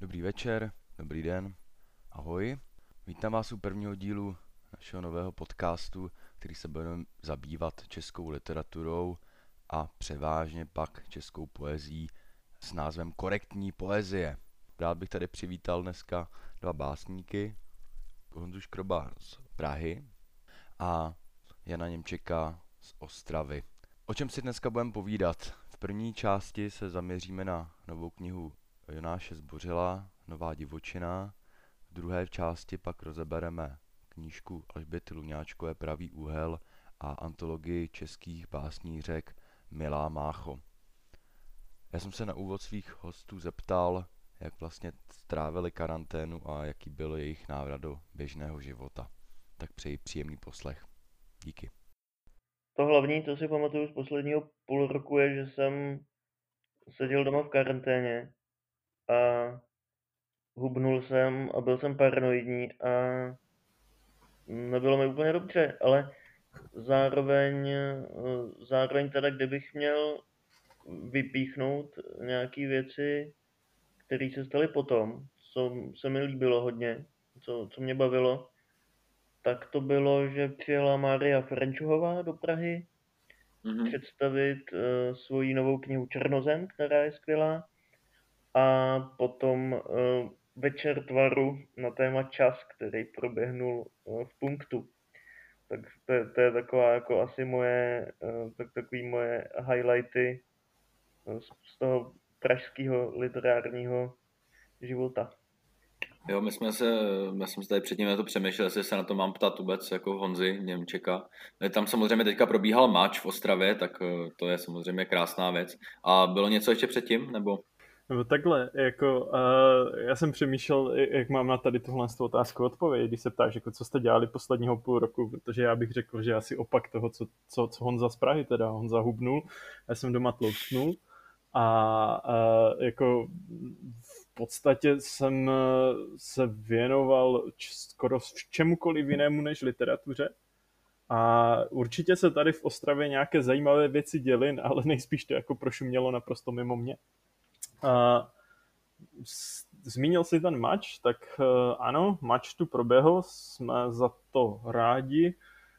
Dobrý večer, dobrý den, ahoj. Vítám vás u prvního dílu našeho nového podcastu, který se bude zabývat českou literaturou a převážně pak českou poezí s názvem Korektní poezie. Rád bych tady přivítal dneska dva básníky, Honzu Škroba z Prahy a Jana Němčeka z Ostravy. O čem si dneska budeme povídat? V první části se zaměříme na novou knihu Jonáše Zbořila, Nová divočina. V druhé části pak rozebereme knížku Alžběty Luňáčkové Pravý úhel a antologii českých básnířek Milá Mácho. Já jsem se na úvod svých hostů zeptal, jak vlastně strávili karanténu a jaký byl jejich návrat do běžného života. Tak přeji příjemný poslech. Díky. To hlavní, co si pamatuju z posledního půl roku, je, že jsem seděl doma v karanténě a hubnul jsem a byl jsem paranoidní a nebylo mi úplně dobře, ale zároveň, zároveň teda, kdybych měl vypíchnout nějaké věci, které se staly potom, co se mi líbilo hodně, co, co mě bavilo, tak to bylo, že přijela Mária Frančuhová do Prahy mm-hmm. představit uh, svoji novou knihu Černozem, která je skvělá. A potom uh, večer tvaru na téma čas, který proběhnul uh, v punktu. Tak to, je, to je taková jako asi moje, uh, tak, takový moje highlighty z toho pražského literárního života. Jo, my jsme se, já jsem se tady předtím na to přemýšlel, jestli se na to mám ptat vůbec jako Honzi Němčeka. Tam samozřejmě teďka probíhal máč v Ostravě, tak eh, to je samozřejmě krásná věc. A bylo něco ještě předtím, nebo? No takhle, jako uh, já jsem přemýšlel, jak mám na tady tuhle otázku odpověď, když se ptáš, jako co jste dělali posledního půl roku, protože já bych řekl, že asi opak toho, co, co, co Honza z Prahy, teda Honza hubnul, já jsem doma tlousknul a uh, jako podstatě jsem se věnoval skoro čemukoliv jinému než literatuře. A určitě se tady v Ostravě nějaké zajímavé věci děly, ale nejspíš to jako prošumělo naprosto mimo mě. A zmínil si ten mač, tak eh, ano, mač tu proběhl, jsme za to rádi,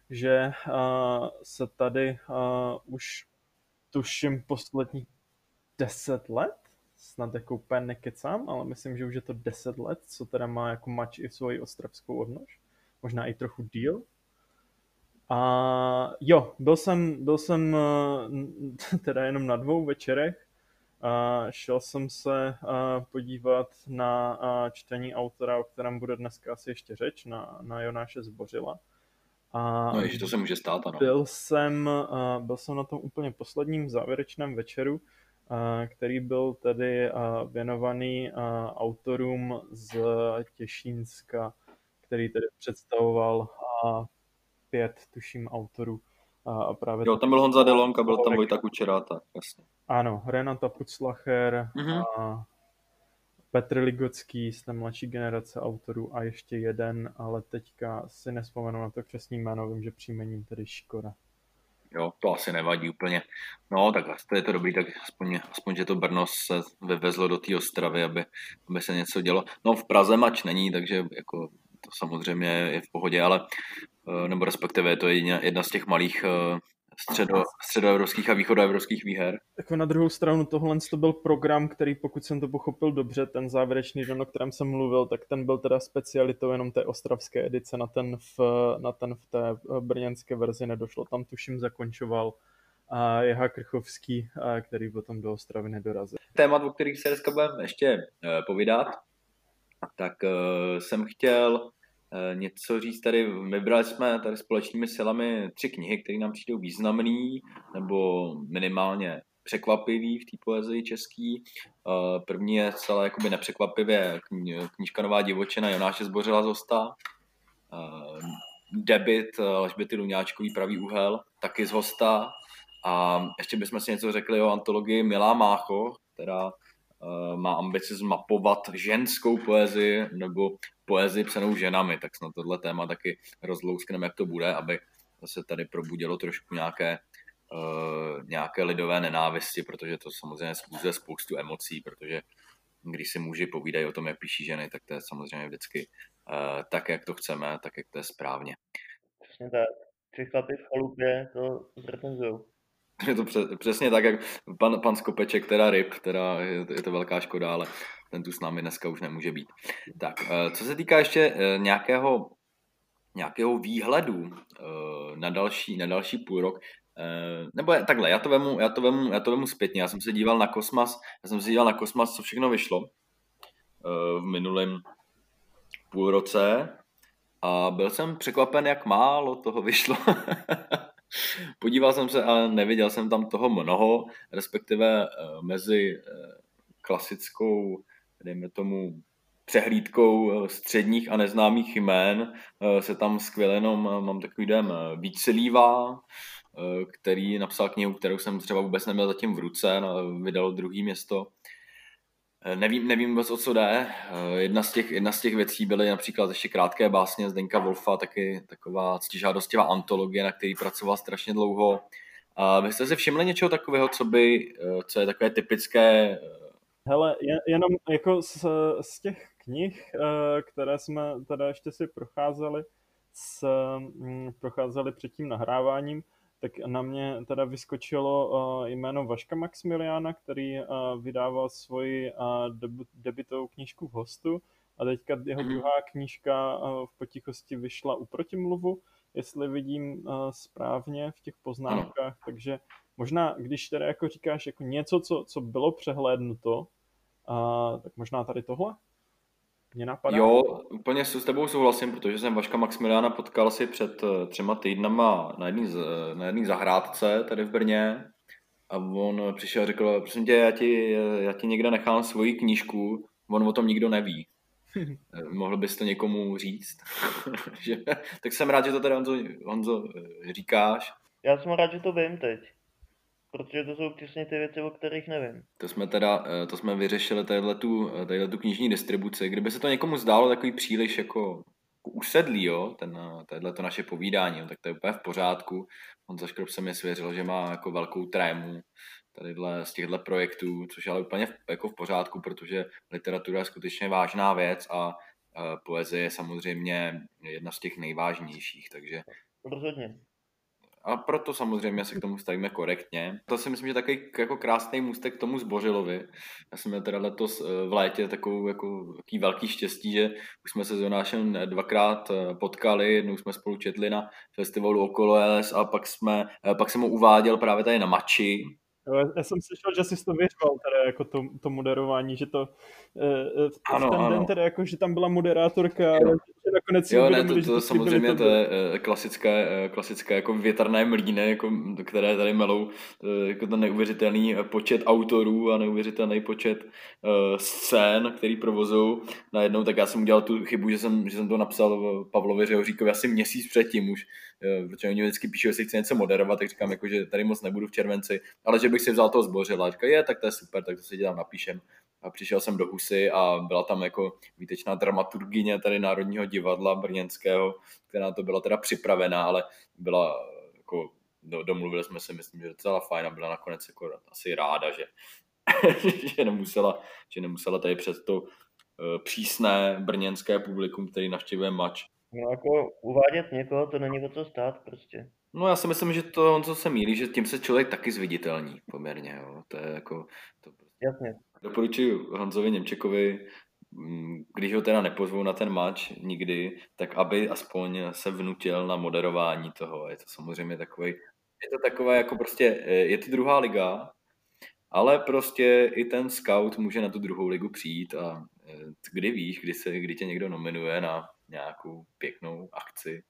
že eh, se tady už tuším posledních deset let snad jako úplně nekecám, ale myslím, že už je to 10 let, co teda má jako mač i svoji ostravskou odnož. Možná i trochu díl. A jo, byl jsem, byl jsem teda jenom na dvou večerech. A šel jsem se podívat na čtení autora, o kterém bude dneska asi ještě řeč, na, na Jonáše Zbořila. A no, že to se může stát, ano. Byl jsem, byl jsem na tom úplně posledním závěrečném večeru, který byl tedy věnovaný autorům z Těšínska, který tedy představoval pět, tuším, autorů. A právě jo, tam byl Honza Delonka, byl tam Vojta Kučeráta, jasně. Ano, Renata Puclacher mm-hmm. a Petr Ligocký z té mladší generace autorů a ještě jeden, ale teďka si nespomenu na to křesní jméno, vím, že příjmením tedy Škora. Jo, to asi nevadí úplně. No, tak to je to dobrý, tak aspoň, aspoň že to Brno se vyvezlo do té Ostravy, aby, aby se něco dělo. No, v Praze mač není, takže jako to samozřejmě je v pohodě, ale eh, nebo respektive je to jedna, jedna z těch malých eh, středo, středoevropských a východoevropských výher. Jako na druhou stranu tohle to byl program, který pokud jsem to pochopil dobře, ten závěrečný den, o kterém jsem mluvil, tak ten byl teda specialitou jenom té ostravské edice, na ten v, na ten v té brněnské verzi nedošlo. Tam tuším zakončoval a Jeha Krchovský, a který potom do Ostravy nedorazil. Témat, o kterých se dneska budeme ještě eh, povídat, tak jsem chtěl Eh, něco říct tady. Vybrali jsme tady společnými silami tři knihy, které nám přijdou významný nebo minimálně překvapivý v té poezii český. Eh, první je celé jakoby nepřekvapivě knížka Nová divočina Jonáše Zbořila Zosta. Eh, debit Alžběty Luňáčkový Pravý úhel, taky z hosta. A ještě bychom si něco řekli o antologii Milá Mácho, která má ambici zmapovat ženskou poezii nebo poezii psanou ženami, tak snad tohle téma taky rozlouskneme, jak to bude, aby se tady probudilo trošku nějaké, uh, nějaké lidové nenávisti, protože to samozřejmě způsobuje spoustu emocí, protože když si muži povídají o tom, jak píší ženy, tak to je samozřejmě vždycky uh, tak, jak to chceme, tak, jak to je správně. Přesně tak. Tři chlapy v chalupě to zrecenzují. Je to přesně tak, jak pan, pan Skopeček, teda ryb, teda je, je to velká škoda, ale ten tu s námi dneska už nemůže být. Tak, uh, co se týká ještě uh, nějakého nějakého výhledu na další, na další půl rok, Eh, nebo takhle, já to, vemu, já, to vemu, já to vemu zpětně. Já jsem se díval na Kosmas, já jsem se díval na Kosmas, co všechno vyšlo v minulém půl roce a byl jsem překvapen, jak málo toho vyšlo. Podíval jsem se a neviděl jsem tam toho mnoho, respektive uh, mezi uh, klasickou, dejme tomu, přehlídkou středních a neznámých jmén se tam skvěle jenom, mám takový den, více lívá, Eh, který napsal knihu, kterou jsem třeba vůbec neměl zatím v ruce, no, vydal druhý město. Eh, nevím, nevím vůbec, o co jde. Eh, jedna z, těch, jedna z těch věcí byly například ještě krátké básně Zdenka Wolfa, taky taková ctižádostivá antologie, na který pracoval strašně dlouho. A vy jste si všimli něčeho takového, co, by, co je takové typické? Hele, jenom jako z, z těch knih, které jsme teda ještě si procházeli, s, mm, procházeli před tím nahráváním, tak na mě teda vyskočilo uh, jméno Vaška Maximiliána, který uh, vydával svoji uh, debut, debitovou knížku v hostu a teďka jeho mhm. druhá knížka uh, v potichosti vyšla u protimluvu, jestli vidím uh, správně v těch poznámkách, takže možná, když teda jako říkáš jako něco, co, co bylo přehlédnuto, uh, tak možná tady tohle? Mě napadá. Jo, úplně s tebou souhlasím, protože jsem Vaška Maximiliána potkal si před eh, třema týdnama na jedné na jedný zahrádce tady v Brně a on přišel a řekl, prosím tě, já ti, já ti někde nechám svoji knížku, on o tom nikdo neví. Eh, mohl bys to někomu říct? tak jsem rád, že to tady Honzo, Honzo eh, říkáš. Já jsem rád, že to vím teď. Protože to jsou přesně ty věci, o kterých nevím. To jsme teda, eh, to jsme vyřešili tadyhle tu, eh, tadyhle tu knižní distribuci. Kdyby se to někomu zdálo takový příliš jako usedlý, jo, ten, eh, tadyhle to naše povídání, jo, tak to je úplně v pořádku. On za se mi svěřil, že má jako velkou trému tadyhle z těchto projektů, což je ale úplně v, jako v pořádku, protože literatura je skutečně vážná věc a poezie je samozřejmě jedna z těch nejvážnějších, takže Rozhodně. A proto samozřejmě se k tomu stavíme korektně. To si myslím, že takový jako krásný můstek k tomu Zbořilovi. Já jsem měl teda letos eh, v létě takovou jako takový velký štěstí, že už jsme se s Jonášem dvakrát eh, potkali, jednou jsme spolu četli na festivalu okolo LS a pak, jsme, eh, pak jsem ho uváděl právě tady na Mači, já jsem slyšel, že jsi to věřoval, teda jako to, to moderování, že to ano, ten ano. den teda jako, že tam byla moderátorka, jo. Nakonec jo, ne, to, to, to samozřejmě to je uh, klasické, uh, klasické jako větrné mlíny, jako, které tady melou uh, jako ten neuvěřitelný počet autorů a neuvěřitelný počet uh, scén, který provozují najednou, tak já jsem udělal tu chybu, že jsem, že jsem to napsal Pavlovi Řehoříkovi asi měsíc předtím už, uh, protože oni vždycky píšou, jestli chci něco moderovat, tak říkám, jako, že tady moc nebudu v červenci, ale že bych si vzal toho zbořila. Říkal, je, tak to je super, tak to si tam napíšem. A přišel jsem do Husy a byla tam jako výtečná dramaturgině tady Národního divadla brněnského, která to byla teda připravená, ale byla jako, do, domluvili jsme se, myslím, že docela fajn a byla nakonec jako asi ráda, že, že, nemusela, že nemusela tady přes to uh, přísné brněnské publikum, který navštěvuje mač. No jako uvádět někoho, to není o co stát prostě. No já si myslím, že to on co se mílí, že tím se člověk taky zviditelní poměrně. Jo. To je jako... To... Jasně. Doporučuji Honzovi Němčekovi, mm, když ho teda nepozvou na ten match nikdy, tak aby aspoň se vnutil na moderování toho. Je to samozřejmě takový, je to takové jako prostě, eh, je to druhá liga, ale prostě i ten scout může na tu druhou ligu přijít a eh, kdy víš, kdy, se, kdy tě někdo nominuje na nějakou pěknou akci,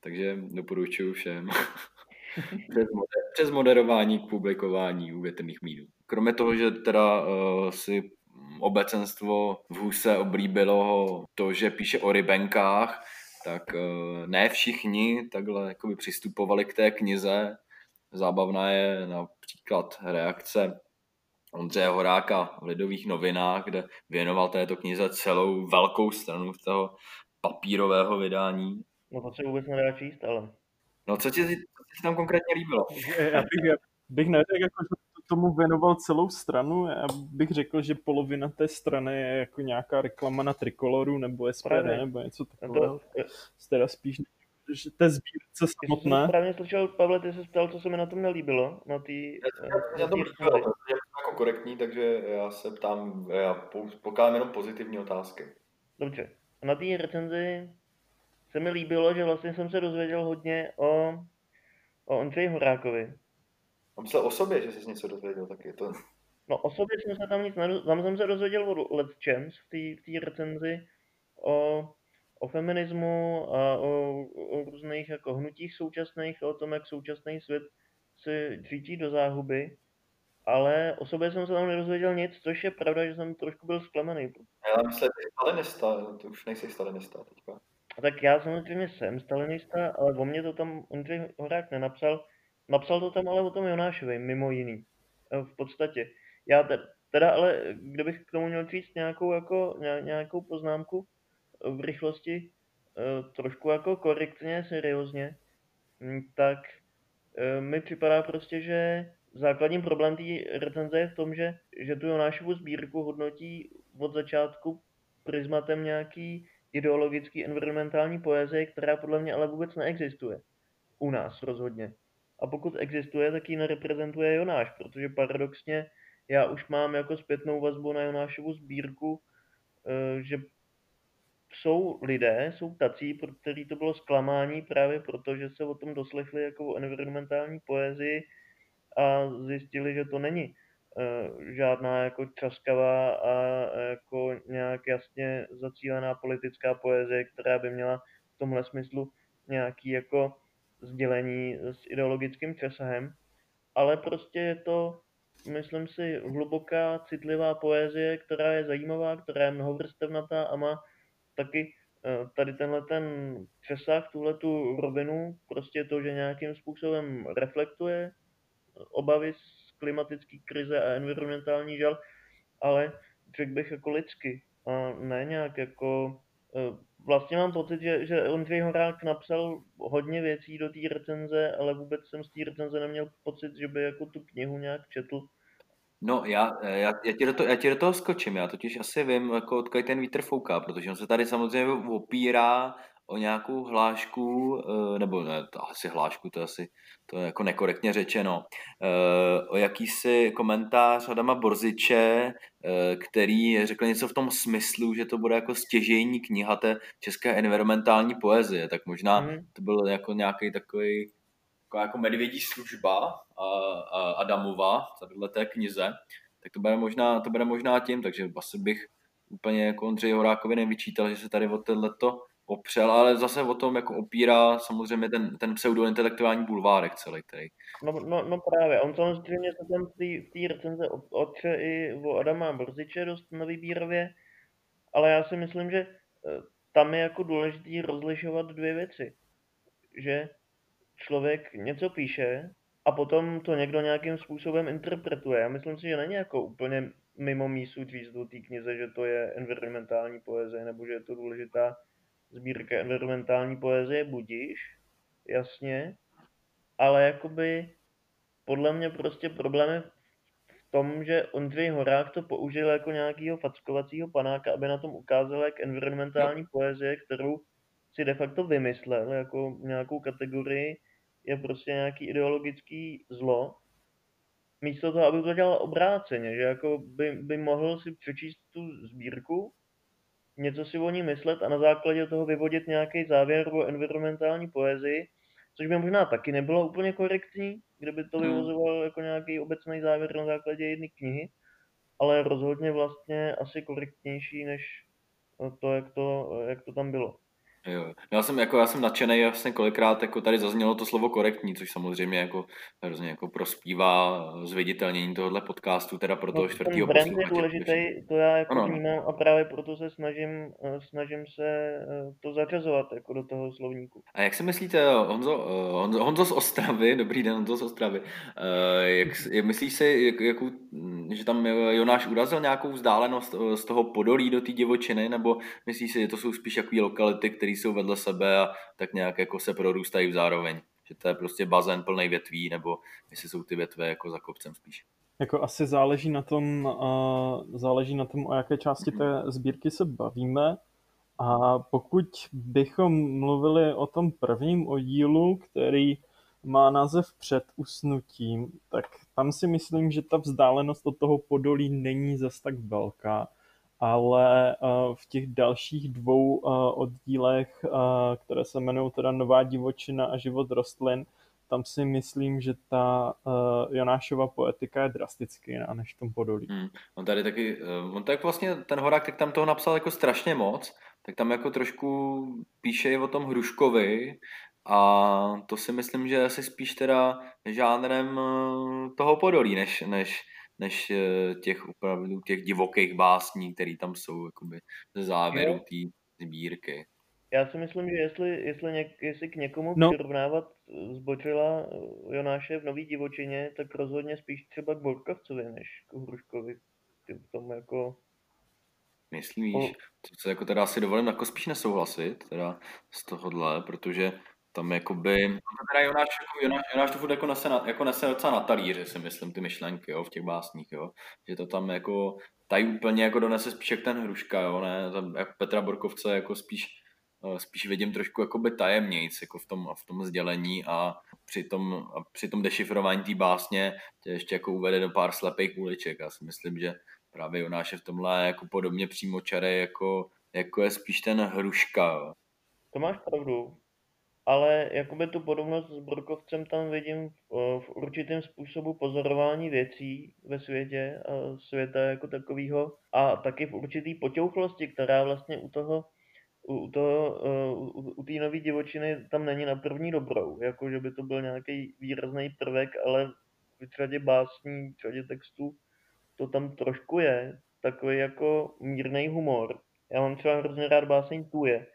takže doporučuji všem přes, moder- přes moderování k publikování u větrných mínů. Kromě toho, že teda uh, si obecenstvo v Huse oblíbilo to, že píše o rybenkách, tak uh, ne všichni takhle jakoby přistupovali k té knize. Zábavná je například reakce Ondřeje Horáka v Lidových novinách, kde věnoval této knize celou velkou stranu toho papírového vydání No to se vůbec nedá číst, ale... No co ti, co ti tam konkrétně líbilo? Já bych, já bych neřekl, jako, že tomu věnoval celou stranu, já bych řekl, že polovina té strany je jako nějaká reklama na Trikoloru nebo SPD Právě. nebo něco takového. To, teda spíš že té sbírce samotné. Správně slyšel, Pavle, ty se ptal, co se mi na tom nelíbilo. Na tý, já, já, já to jako korektní, takže já se ptám, já pokládám jenom pozitivní otázky. Dobře. A na té recenzi se mi líbilo, že vlastně jsem se dozvěděl hodně o, o Ondřeji Horákovi. A myslel o sobě, že jsi něco dozvěděl, tak je to... No o sobě jsem se tam nic nedo... Tam jsem se dozvěděl o Let's Chance v té recenzi, o, o feminismu a o, o různých jako hnutích současných, o tom, jak současný svět si řítí do záhuby. Ale o sobě jsem se tam nedozvěděl nic, což je pravda, že jsem trošku byl zklamaný. Já myslím, že stalinista, ty už nejsi stalinista teďka. Tak já samozřejmě jsem stalinista, ale o mě to tam Ondřej Horák nenapsal. Napsal to tam ale o tom Jonášovi, mimo jiný. E, v podstatě. Já teda ale, kdybych k tomu měl říct nějakou, jako, nějakou poznámku v rychlosti, e, trošku jako korektně, seriózně, tak e, mi připadá prostě, že základním problém té recenze je v tom, že, že tu Jonášovu sbírku hodnotí od začátku prismatem nějaký ideologický environmentální poezie, která podle mě ale vůbec neexistuje. U nás rozhodně. A pokud existuje, tak ji nereprezentuje Jonáš, protože paradoxně já už mám jako zpětnou vazbu na Jonášovu sbírku, eh, že jsou lidé, jsou tací, pro který to bylo zklamání právě proto, že se o tom doslechli jako o environmentální poezii a zjistili, že to není uh, žádná jako časkavá a jako nějak jasně zacílená politická poezie, která by měla v tomhle smyslu nějaký jako sdělení s ideologickým přesahem, ale prostě je to, myslím si, hluboká, citlivá poezie, která je zajímavá, která je mnohovrstevnatá a má taky eh, tady tenhle ten přesah, tuhle tu rovinu, prostě to, že nějakým způsobem reflektuje obavy z klimatické krize a environmentální žal, ale řekl bych jako lidsky a ne nějak jako eh, vlastně mám pocit, že, že Ondřej Horák napsal hodně věcí do té recenze, ale vůbec jsem z té recenze neměl pocit, že by jako tu knihu nějak četl. No, já, já, já, ti do toho, já ti do toho skočím, já totiž asi vím, jako odkud ten vítr fouká, protože on se tady samozřejmě opírá o nějakou hlášku, eh, nebo ne, to asi hlášku, to asi to je jako nekorektně řečeno, eh, o jakýsi komentář Adama Borziče, eh, který řekl něco v tom smyslu, že to bude jako stěžejní kniha té české environmentální poezie, tak možná mm. to byl jako nějaký takový jako, jako medvědí služba Adamova v té knize, tak to bude možná, to bude možná tím, takže asi bych úplně jako Ondřej Horákovi nevyčítal, že se tady o tohleto opřel, ale zase o tom jako opírá samozřejmě ten, ten pseudointelektuální bulvárek celý, který. No, no, no právě, on samozřejmě se tam v té recenze otře i o Adama Brziče dost na výbírově, ale já si myslím, že eh, tam je jako důležité rozlišovat dvě věci. Že člověk něco píše a potom to někdo nějakým způsobem interpretuje. Já myslím si, že není jako úplně mimo mísu do té knize, že to je environmentální poezie, nebo že je to důležitá sbírka environmentální poezie, budíš, jasně, ale jakoby podle mě prostě problém je v tom, že Ondřej Horák to použil jako nějakého fackovacího panáka, aby na tom ukázal, jak environmentální no. poezie, kterou si de facto vymyslel jako nějakou kategorii, je prostě nějaký ideologický zlo. Místo toho, aby to dělal obráceně, že jako by, by mohl si přečíst tu sbírku něco si o ní myslet a na základě toho vyvodit nějaký závěr o environmentální poezii, což by možná taky nebylo úplně korektní, kdyby to hmm. vyvozoval jako nějaký obecný závěr na základě jedné knihy, ale rozhodně vlastně asi korektnější než to, jak to, jak to tam bylo. Jo. Já jsem, jako, já jsem nadšený, vlastně kolikrát jako tady zaznělo to slovo korektní, což samozřejmě jako hrozně jako prospívá zviditelnění tohohle podcastu, teda pro toho no, čtvrtého posluchače. je důležitý, to já jako ano. vnímám a právě proto se snažím, eh, snažím se eh, to zařazovat jako do toho slovníku. A jak si myslíte, Honzo, eh, Honzo, Honzo z Ostravy, dobrý den, Honzo z Ostravy, jak, jak myslíš si, jak, jakou, že tam Jonáš urazil nějakou vzdálenost z toho podolí do té divočiny, nebo myslíš si, že to jsou spíš jaký lokality, které jsou vedle sebe a tak nějak jako se prorůstají v zároveň. Že to je prostě bazén plný větví, nebo jestli jsou ty větve jako za kopcem spíš. Jako asi záleží na tom, uh, záleží na tom, o jaké části té sbírky se bavíme. A pokud bychom mluvili o tom prvním oddílu, který má název Před usnutím, tak tam si myslím, že ta vzdálenost od toho podolí není zas tak velká, ale v těch dalších dvou oddílech, které se jmenují teda Nová divočina a život rostlin, tam si myslím, že ta uh, Jonášova poetika je drasticky jiná než v tom Podolí. Hmm. On tady taky, on tak vlastně, ten Horák, tak tam toho napsal jako strašně moc, tak tam jako trošku píše i o tom Hruškovi a to si myslím, že je asi spíš teda žánrem uh, toho Podolí, než, než, než těch opravdu těch divokých básní, které tam jsou jakoby ze závěru té sbírky. Já si myslím, že jestli, jestli, něk, jestli k někomu no. přirovnávat zbočila Jonáše v Nový divočině, tak rozhodně spíš třeba k Borkovcovi, než k Hruškovi. Ty v tom jako... Myslíš? To se jako teda asi dovolím jako spíš nesouhlasit teda z tohohle, protože tam jakoby... Teda Jonáš, jako, Jonáš, Jonáš to furt jako nese, na, jako nese docela na talíři, si myslím, ty myšlenky, jo, v těch básních, jo. Že to tam jako, tady úplně jako donese spíš jak ten Hruška, jo, ne, tam, jako Petra Borkovce jako spíš Eh, spíš vidím trošku jakoby tajemnějc jako v tom, v tom sdělení a při tom, a při tom dešifrování té básně tě ještě jako uvede do pár slepých uliček. Já si myslím, že právě Jonáš je v tomhle jako podobně přímočarý, jako, jako je spíš ten Hruška. To máš pravdu, ale jakoby tu podobnost s Borkovcem tam vidím v, v určitém způsobu pozorování věcí ve světě a světa jako takového a taky v určitý potěuchlosti, která vlastně u toho u, to, eh, u, u té nové divočiny tam není na první dobrou, jako že by to byl nějaký výrazný prvek, ale v řadě básní, v řadě textů to tam trošku je, takový jako mírný humor. Já mám třeba hrozně rád báseň Tuje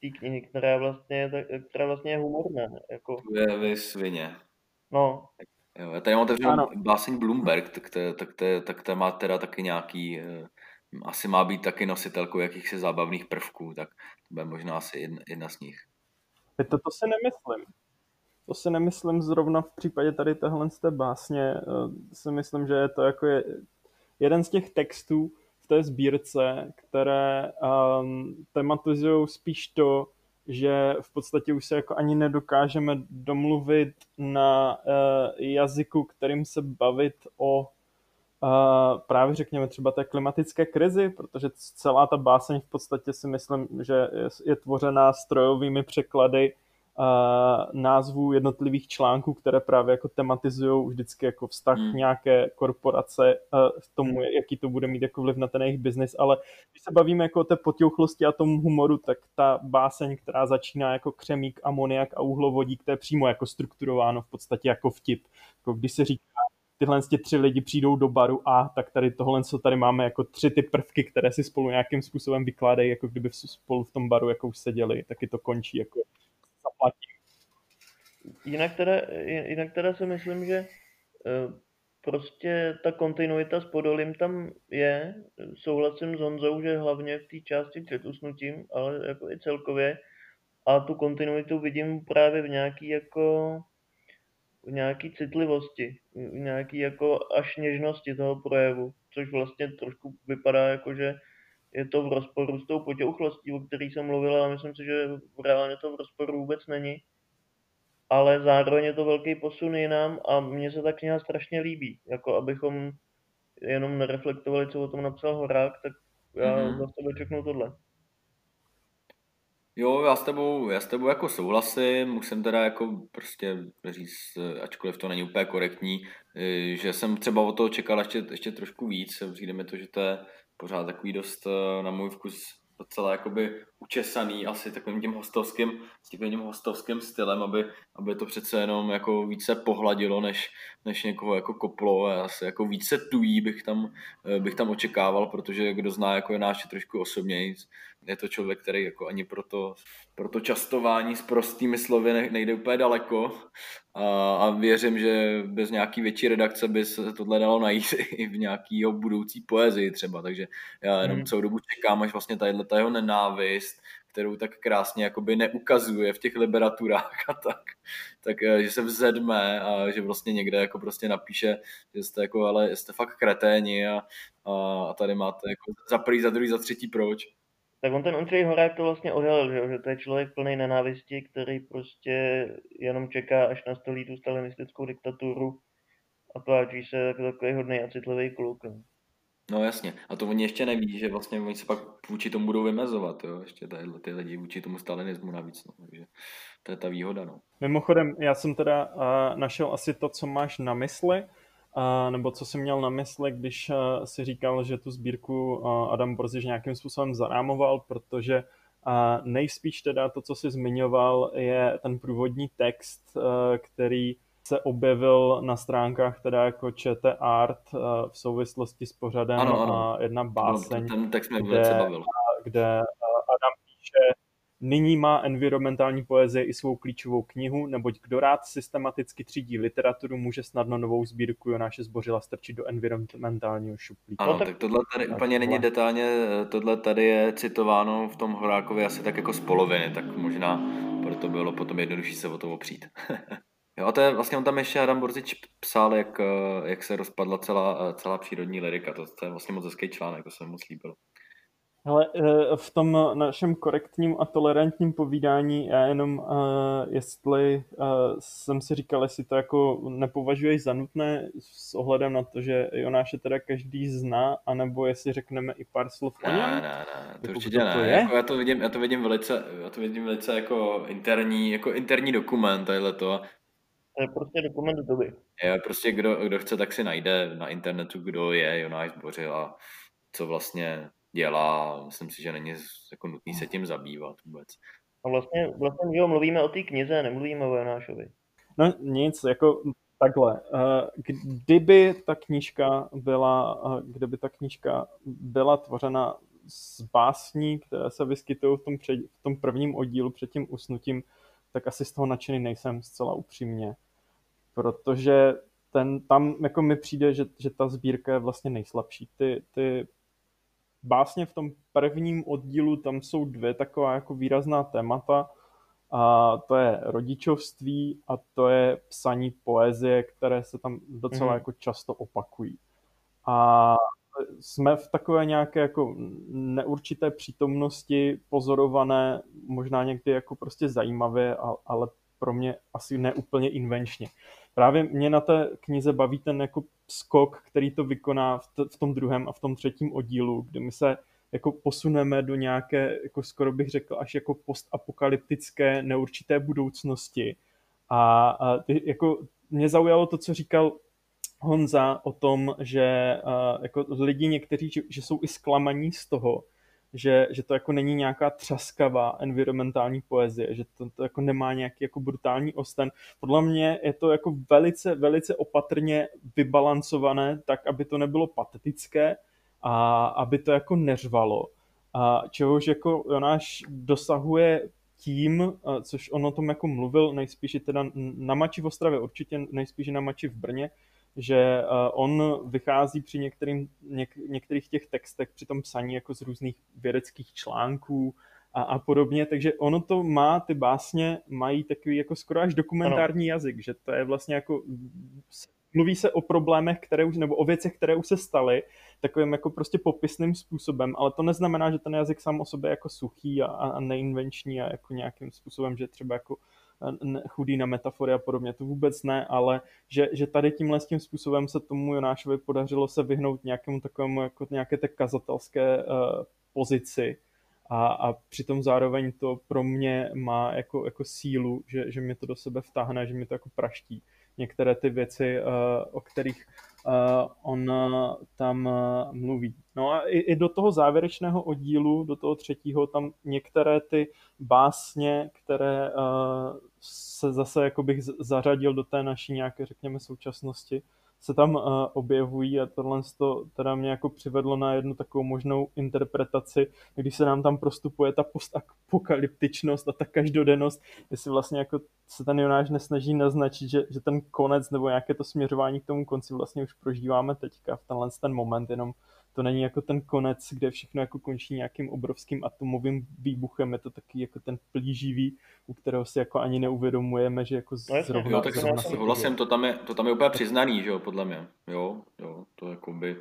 té knihy, která vlastně, která vlastně je humorná. Jako... Tuje vy svině. No. Jo, já tady mám otevřenou báseň Bloomberg, tak to, tak, to, tak to má teda taky nějaký eh, asi má být taky nositelkou jakýchsi zábavných prvků, tak to bude možná asi jedna, jedna z nich. To, to si nemyslím. To si nemyslím zrovna v případě tady téhle z té básně. Eh, si myslím, že je to jako je, jeden z těch textů té sbírce, které um, tematizují spíš to, že v podstatě už se jako ani nedokážeme domluvit na uh, jazyku, kterým se bavit o Uh, právě řekněme třeba té klimatické krizi, protože celá ta báseň v podstatě si myslím, že je, je tvořená strojovými překlady názvů jednotlivých článků, které právě jako tematizují vždycky jako vztah hmm. nějaké korporace v tomu, hmm. jaký to bude mít jako vliv na ten jejich biznis, ale když se bavíme jako o té potěuchlosti a tomu humoru, tak ta báseň, která začíná jako křemík, amoniak a uhlovodík, to je přímo jako strukturováno v podstatě jako vtip. Jako když se říká tyhle tři lidi přijdou do baru a tak tady tohle, co tady máme jako tři ty prvky, které si spolu nějakým způsobem vykládají, jako kdyby spolu v tom baru jako už seděli, taky to končí jako. Jinak teda, jinak teda si myslím, že eh, prostě ta kontinuita s Podolím tam je. Souhlasím s Honzou, že hlavně v té části před usnutím, ale jako i celkově. A tu kontinuitu vidím právě v nějaký jako v nějaký citlivosti, v nějaký jako až něžnosti toho projevu, což vlastně trošku vypadá jako, že je to v rozporu s tou potěuchlostí, o který jsem mluvil, ale myslím si, že reálně to v rozporu vůbec není. Ale zároveň je to velký posun jinam a mně se ta kniha strašně líbí. Jako abychom jenom nereflektovali, co o tom napsal Horák, tak já mm-hmm. za sebe řeknu tohle. Jo, já s tebou, já s tebou jako souhlasím, musím teda jako prostě říct, ačkoliv to není úplně korektní, eh, že jsem třeba o toho čekal ještě, ještě trošku víc, přijde mi to, že to je pořád takový dost eh, na můj vkus docela jakoby učesaný asi takovým tím hostovským, tím hostovským stylem, aby, aby to přece jenom jako více pohladilo, než, než někoho jako koplo. Asi jako více tují bych tam, eh, bych tam očekával, protože kdo zná jako je náš trošku osobněji, je to člověk, který jako ani pro to, pro to častování s prostými slovy nejde úplně daleko a, a věřím, že bez nějaký větší redakce by se tohle dalo najít i v nějaký budoucí poezii třeba, takže já jenom hmm. celou dobu čekám, až vlastně tadyhle ta jeho nenávist, kterou tak krásně jakoby neukazuje v těch liberaturách a tak, tak eh, že se vzedme a že vlastně někde jako prostě napíše, že jste jako, ale jste fakt kreténi a, a, a tady máte jako za prvý, za druhý, za třetí proč. Tak on ten Ondřej Horák to vlastně odhalil, že, že to je člověk plný nenávisti, který prostě jenom čeká, až nastolí tu stalinistickou diktaturu a tváří se jako takový hodný a citlivý kluk. No. no jasně, a to oni ještě neví, že vlastně oni se pak vůči tomu budou vymezovat, jo, ještě tadyhle ty lidi vůči tomu stalinismu navíc, no, takže to je ta výhoda, no. Mimochodem, já jsem teda uh, našel asi to, co máš na mysli, uh, nebo co jsem měl na mysli, když uh, si říkal, že tu sbírku uh, Adam Borziš nějakým způsobem zarámoval, protože uh, nejspíš teda to, co jsi zmiňoval, je ten průvodní text, který se objevil na stránkách teda jako ČT Art v souvislosti s pořadem ano, ano. a jedna báseň, no, ten text mě kde, bavil. kde Adam píše, Nyní má environmentální poezie i svou klíčovou knihu, neboť kdo rád systematicky třídí literaturu, může snadno novou sbírku Jonáše Zbořila strčit do environmentálního šuplíku. Ano, tak tohle tady tak úplně není detailně, tohle tady je citováno v tom Horákově asi tak jako z poloviny, tak možná proto bylo potom jednodušší se o to opřít. Jo, a to je vlastně, on tam ještě Adam Borzič psal, jak, jak se rozpadla celá, celá přírodní lirika, to, to je vlastně moc hezký článek, to se mi moc líbilo. Ale eh, v tom našem korektním a tolerantním povídání, já jenom, uh, jestli uh, jsem si říkal, jestli to jako nepovažuješ za nutné s ohledem na to, že Jonáše teda každý zná, anebo jestli řekneme i pár slov o něm? Ne, ne, ne, to určitě ne. To je? Jako já, to vidím, já to vidím velice, já to vidím velice jako interní, jako interní dokument, tadyhle to. To je prostě dokument doby. Je, prostě kdo, kdo chce, tak si najde na internetu, kdo je Jonáš Bořil a co vlastně dělá. Myslím si, že není jako nutný se tím zabývat vůbec. A vlastně, vlastně jo, mluvíme o té knize, nemluvíme o Jonášovi. No nic, jako takhle. Eh, kdyby ta knížka byla, eh, kdyby ta knížka byla tvořena z básní, které se vyskytují v tom, před, v tom prvním oddílu před tím usnutím, tak asi z toho nadšený nejsem zcela upřímně. Protože ten, tam jako mi přijde, že, že ta sbírka je vlastně nejslabší. Ty, ty básně v tom prvním oddílu, tam jsou dvě taková jako výrazná témata, a to je rodičovství a to je psaní poezie, které se tam docela mm. jako často opakují. A jsme v takové nějaké jako neurčité přítomnosti pozorované, možná někdy jako prostě zajímavě, ale pro mě asi neúplně invenčně. Právě mě na té knize baví ten jako skok, který to vykoná v, t- v tom druhém a v tom třetím oddílu, kde my se jako posuneme do nějaké, jako skoro bych řekl, až jako postapokalyptické neurčité budoucnosti. A, a ty, jako mě zaujalo to, co říkal Honza o tom, že uh, jako lidi někteří, že, že jsou i zklamaní z toho, že, že to jako není nějaká třaskavá environmentální poezie, že to, to jako nemá nějaký jako brutální osten. Podle mě je to jako velice, velice opatrně vybalancované, tak aby to nebylo patetické a aby to jako neřvalo. A čehož jako Jonáš dosahuje tím, což on o tom jako mluvil, nejspíš teda na Mači v Ostravě, určitě nejspíš na Mači v Brně, že eh, on vychází při některým, něk, některých těch textech při tom psaní jako z různých vědeckých článků a, a podobně, takže ono to má, ty básně mají takový jako skoro až dokumentární ano. jazyk, že to je vlastně jako mluví se o problémech, které už, nebo o věcech, které už se staly, takovým jako prostě popisným způsobem, ale to neznamená, že ten jazyk sám o sobě je jako suchý a, a neinvenční a jako nějakým způsobem, že třeba jako chudý na metafory a podobně, to vůbec ne, ale že, že tady tímhle tím způsobem se tomu Jonášovi podařilo se vyhnout nějakému takovému, jako nějaké té kazatelské uh, pozici. A, a přitom zároveň to pro mě má jako, jako sílu, že, že mě to do sebe vtáhne, že mi to jako praští. Některé ty věci, uh, o kterých on uh, tam mluví. No a i, i do toho závěrečného oddílu, do toho třetího, tam některé ty básně, které se zase jako bych zařadil do té naší nějaké, řekněme, současnosti, se tam uh, objevují a tohle to teda mě jako přivedlo na jednu takovou možnou interpretaci, když se nám tam prostupuje ta postapokalyptičnost a ta každodennost, jestli vlastně jako se ten Jonáš nesnaží naznačit, že, že ten konec nebo nějaké to směřování k tomu konci vlastně už prožíváme teďka v tenhle ten moment, jenom to není jako ten konec, kde všechno jako končí nějakým obrovským atomovým výbuchem, je to taky jako ten plíživý, u kterého si jako ani neuvědomujeme, že jako No zrovna, Jo, tak zrovna souhlasím, to tam je, to tam je úplně přiznaný, že jo, podle mě. Jo, jo, to jako by...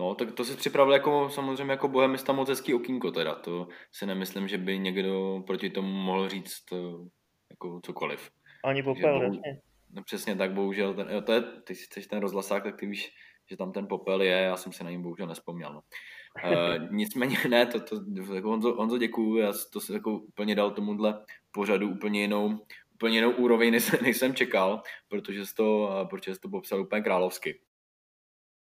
No, tak to si připravil jako samozřejmě jako bohemista moc hezký okýnko teda, to si nemyslím, že by někdo proti tomu mohl říct eh, jako cokoliv. Ani popel, bohu-. No přesně tak, bohužel, ten, jo, to je, ty si chceš ten rozhlasák, tak ty víš, že tam ten popel je, já jsem si na něm bohužel nespomněl. No. Uh, nicméně ne, to, to jako Honzo, Honzo děkuju, já to si jako úplně dal tomuhle pořadu úplně jinou, úplně jinou úroveň, než, než jsem čekal, protože jsi to, eh, protože jsi to popsal úplně královsky.